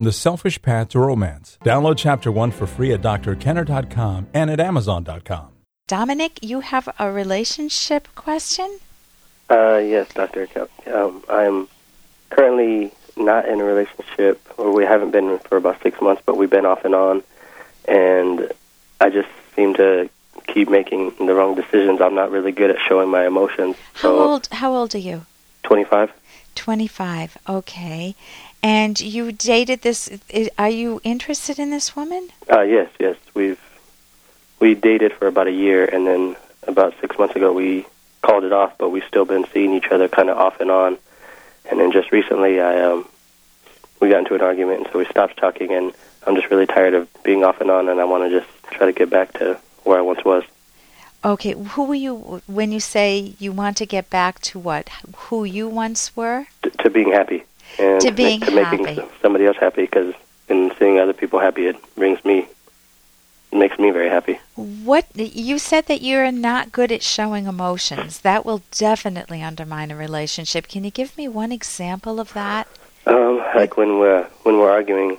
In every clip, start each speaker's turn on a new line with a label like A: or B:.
A: The Selfish Path to Romance. Download Chapter 1 for free at drkenner.com and at amazon.com.
B: Dominic, you have a relationship question?
C: Uh, yes, Doctor. Um, I'm currently not in a relationship, or we haven't been for about six months, but we've been off and on, and I just seem to keep making the wrong decisions. I'm not really good at showing my emotions.
B: How
C: so
B: old how old are you?
C: 25.
B: 25. Okay. And you dated this i- are you interested in this woman?
C: Uh, yes, yes. We've we dated for about a year, and then about six months ago we called it off. But we've still been seeing each other kind of off and on. And then just recently, I um, we got into an argument, and so we stopped talking. And I'm just really tired of being off and on, and I want to just try to get back to where I once was.
B: Okay, who were you when you say you want to get back to what? Who you once were?
C: To, to being happy and
B: To
C: ma-
B: being
C: to making
B: happy.
C: somebody else happy. Because in seeing other people happy, it brings me makes me very happy.
B: What you said that you're not good at showing emotions. That will definitely undermine a relationship. Can you give me one example of that?
C: Um, like when we're when we're arguing,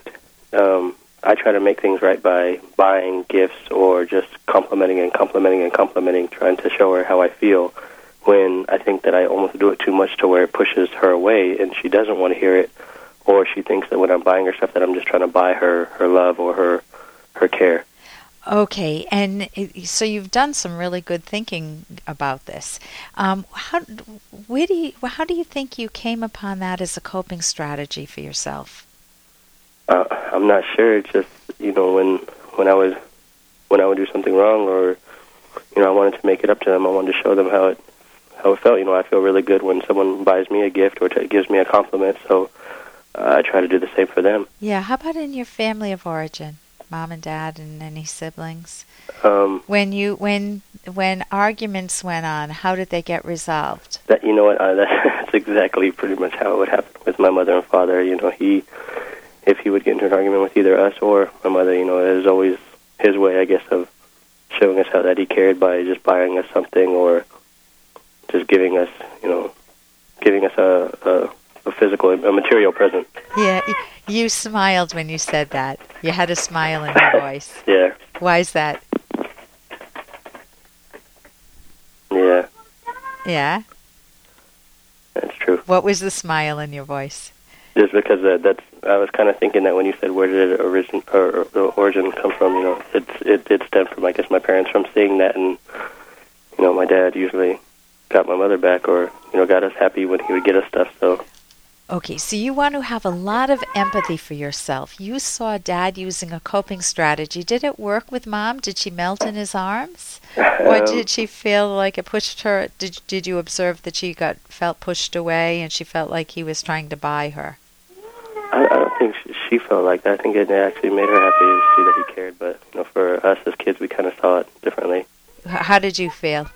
C: um, I try to make things right by buying gifts or just complimenting and complimenting and complimenting, trying to show her how I feel. When I think that I almost do it too much to where it pushes her away, and she doesn't want to hear it, or she thinks that when I'm buying her stuff that I'm just trying to buy her her love or her her care.
B: Okay, and so you've done some really good thinking about this. Um, how where do you, how do you think you came upon that as a coping strategy for yourself?
C: Uh, I'm not sure. It's just you know when when I was when I would do something wrong or you know I wanted to make it up to them. I wanted to show them how it how it felt. You know I feel really good when someone buys me a gift or t- gives me a compliment. So uh, I try to do the same for them.
B: Yeah, how about in your family of origin, mom and dad, and any siblings?
C: Um,
B: When you when when arguments went on, how did they get resolved?
C: that you know what uh, that's exactly pretty much how it would happen with my mother and father. You know he if he would get into an argument with either us or my mother, you know it was always his way, I guess, of showing us how that he cared by just buying us something or giving us, you know, giving us a, a, a physical, a material present.
B: Yeah, you smiled when you said that. You had a smile in your voice.
C: Yeah,
B: Why is that?
C: yeah,
B: Yeah.
C: that's true.
B: What was the smile in your voice?
C: Just because uh, that's, I was kind of thinking that when you said where did it origin or, the origin come from, you know, it's it it stemmed from I guess my parents from seeing that, and you know, my dad usually got my mother back or you know got us happy when he would get us stuff. So
B: Okay, so you want to have a lot of empathy for yourself. You saw dad using a coping strategy. Did it work with mom? Did she melt in his arms? Or
C: um,
B: did she feel like it pushed her? Did did you observe that she got felt pushed away and she felt like he was trying to buy her?
C: I, I don't think she, she felt like that. I think it actually made her happy to see that he cared. But you know, for us as kids, we kind of saw it differently.
B: How did you feel?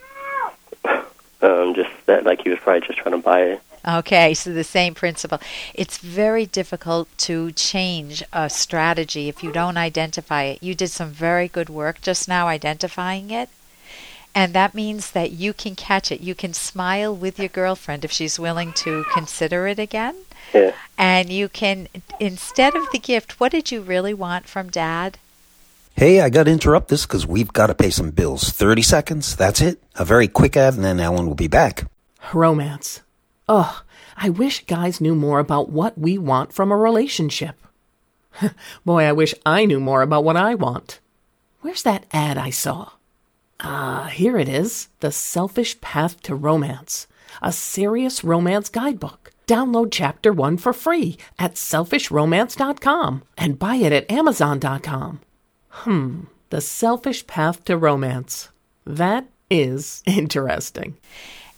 C: Um, just that, like he was probably just trying to buy it.
B: Okay, so the same principle. It's very difficult to change a strategy if you don't identify it. You did some very good work just now identifying it. And that means that you can catch it. You can smile with your girlfriend if she's willing to consider it again.
C: Yeah.
B: And you can, instead of the gift, what did you really want from dad?
D: Hey, I got to interrupt this because we've got to pay some bills. 30 seconds, that's it. A very quick ad, and then Ellen will be back.
E: Romance. Ugh, I wish guys knew more about what we want from a relationship. Boy, I wish I knew more about what I want. Where's that ad I saw? Ah, here it is The Selfish Path to Romance, a serious romance guidebook. Download chapter one for free at selfishromance.com and buy it at amazon.com. Hmm, The Selfish Path to Romance. That is interesting.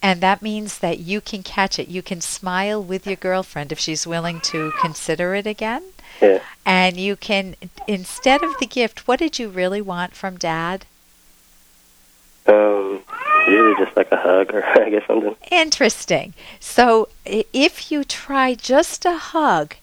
B: And that means that you can catch it. You can smile with your girlfriend if she's willing to consider it again.
C: Yeah.
B: And you can, instead of the gift, what did you really want from dad?
C: Um, usually just like a hug or I guess something.
B: Interesting. So if you try just a hug,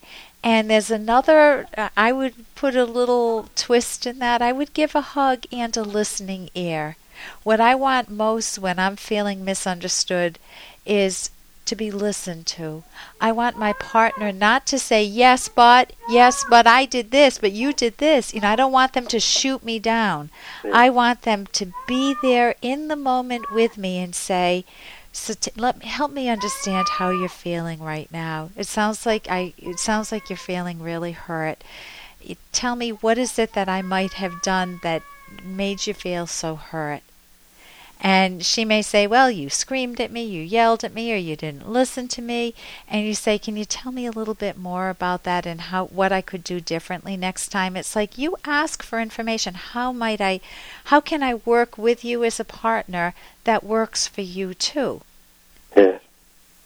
B: and there's another, uh, I would put a little twist in that. I would give a hug and a listening ear. What I want most when I'm feeling misunderstood is to be listened to. I want my partner not to say, yes, but, yes, but I did this, but you did this. You know, I don't want them to shoot me down. I want them to be there in the moment with me and say, so t- let help me understand how you're feeling right now. It sounds like I it sounds like you're feeling really hurt. Tell me what is it that I might have done that made you feel so hurt? And she may say, Well, you screamed at me, you yelled at me, or you didn't listen to me. And you say, Can you tell me a little bit more about that and how what I could do differently next time? It's like you ask for information. How might I how can I work with you as a partner that works for you too?
C: Yeah.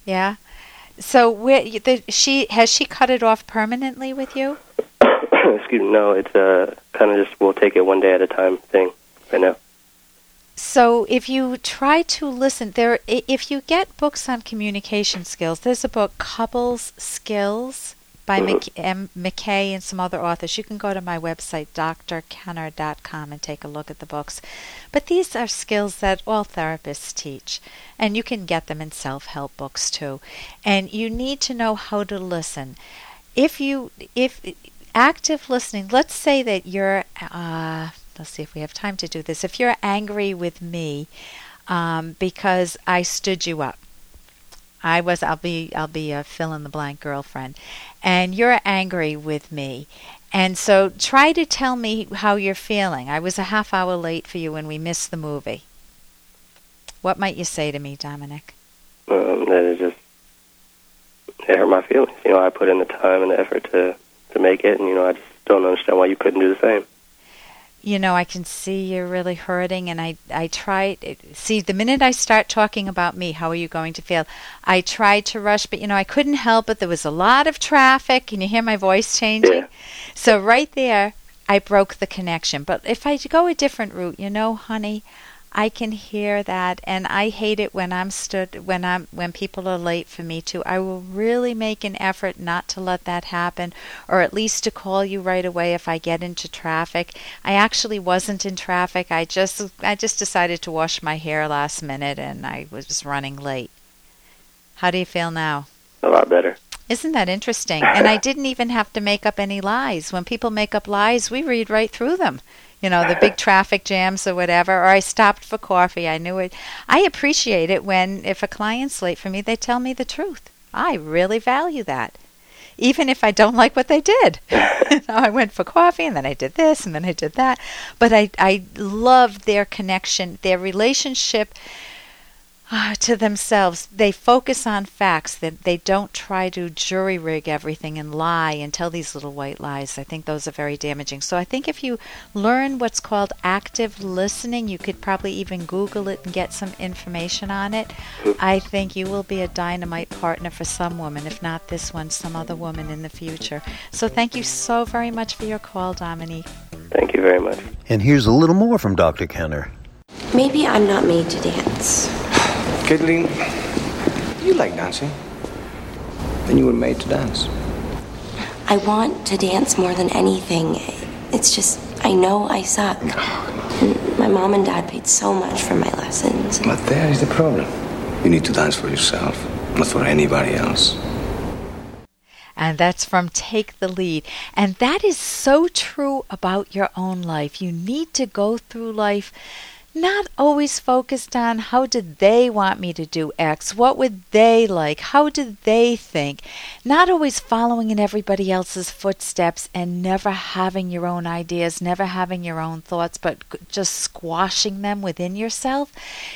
B: Yeah. So where the, she has she cut it off permanently with you?
C: Excuse me. No, it's uh, kind of just we'll take it one day at a time thing.
B: So if you try to listen, there if you get books on communication skills, there's a book Couples Skills by
C: Mhm.
B: M, McKay and some other authors. You can go to my website drkenner.com and take a look at the books. But these are skills that all therapists teach, and you can get them in self-help books too. And you need to know how to listen. If you if active listening, let's say that you're uh, let's see if we have time to do this. If you're angry with me um, because I stood you up, I was I'll be I'll be a fill in the blank girlfriend, and you're angry with me. And so try to tell me how you're feeling. I was a half hour late for you when we missed the movie. What might you say to me, Dominic?
C: Um, that it just it hurt my feelings. You know, I put in the time and the effort to to make it, and you know, I just don't understand why you couldn't do the same.
B: You know, I can see you're really hurting, and I I try. See, the minute I start talking about me, how are you going to feel? I tried to rush, but you know, I couldn't help it. There was a lot of traffic. Can you hear my voice changing?
C: Yeah.
B: So right there, I broke the connection. But if I go a different route, you know, honey, I can hear that, and I hate it when I'm stood when I'm when people are late for me too. I will really make an effort not to let that happen, or at least to call you right away if I get into traffic. I actually wasn't in traffic. I just I just decided to wash my hair last minute, and I was running late. How do you feel now?
C: A lot better.
B: Isn't that interesting? And I didn't even have to make up any lies. When people make up lies, we read right through them. You know, the big traffic jams or whatever, or I stopped for coffee. I knew it. I appreciate it when, if a client's late for me, they tell me the truth. I really value that. Even if I don't like what they did. you know, I went for coffee and then I did this and then I did that. But I, I love their connection, their relationship ah, to themselves. They focus on facts. That they don't try to jury rig everything and lie and tell these little white lies. I think those are very damaging. So I think if you learn what's called active listening, you could probably even Google it and get some information on it. I think you will be a dynamite partner for some woman, if not this one, some other woman in the future. So thank you so very much for your call, Dominique.
C: Thank you very much.
D: And here's a little more from Dr. Kenner.
F: Maybe I'm not made to dance.
G: Kathleen, you like dancing. Then you were made to dance.
F: I want to dance more than anything. It's just, I know I suck. And my mom and dad paid so much for my lessons.
G: But there is the problem. You need to dance for yourself, not for anybody else.
B: And that's from Take the Lead. And that is so true about your own life. You need to go through life not always focused on how did they want me to do X? What would they like? How did they think? Not always following in everybody else's footsteps and never having your own ideas, never having your own thoughts, but just squashing them within yourself.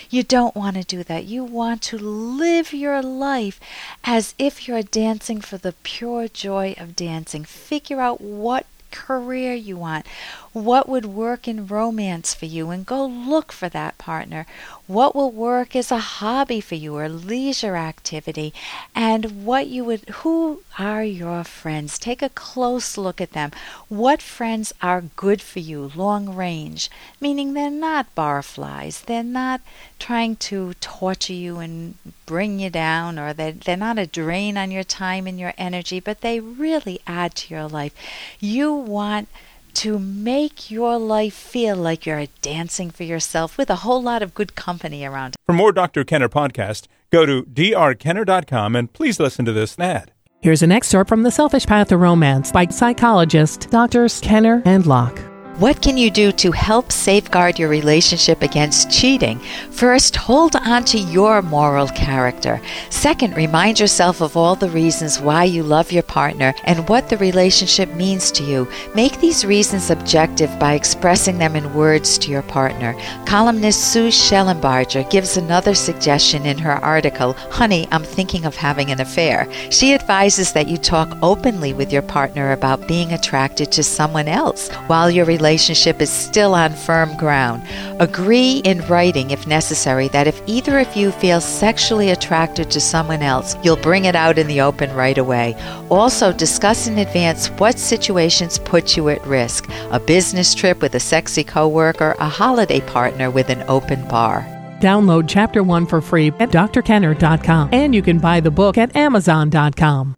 B: You don't want to do that. You want to live your life as if you're dancing for the pure joy of dancing. Figure out what career you want, what would work in romance for you, and go look for that partner. What will work as a hobby for you or leisure activity, and what you would, who are your friends? Take a close look at them. What friends are good for you long range, meaning they're not barflies, they're not trying to torture you and bring you down, or they're, they're not a drain on your time and your energy, but they really add to your life. You want to make your life feel like you're dancing for yourself with a whole lot of good company around.
A: For more Dr. Kenner podcast, Go to drkenner.com and please listen to this ad.
E: Here's an excerpt from The Selfish Path to Romance by psychologists Drs. Kenner and Locke.
B: What can you do to help safeguard your relationship against cheating? First, hold on to your moral character. Second, remind yourself of all the reasons why you love your partner and what the relationship means to you. Make these reasons objective by expressing them in words to your partner. Columnist Sue Shellenbarger gives another suggestion in her article, Honey, I'm thinking of having an affair. She advises that you talk openly with your partner about being attracted to someone else while your relationship relationship is still on firm ground. Agree in writing, if necessary, that if either of you feels sexually attracted to someone else, you'll bring it out in the open right away. Also, discuss in advance what situations put you at risk a business trip with a sexy coworker, a holiday partner with an open bar.
E: Download Chapter 1 for free at drkenner.com, and you can buy the book at amazon.com.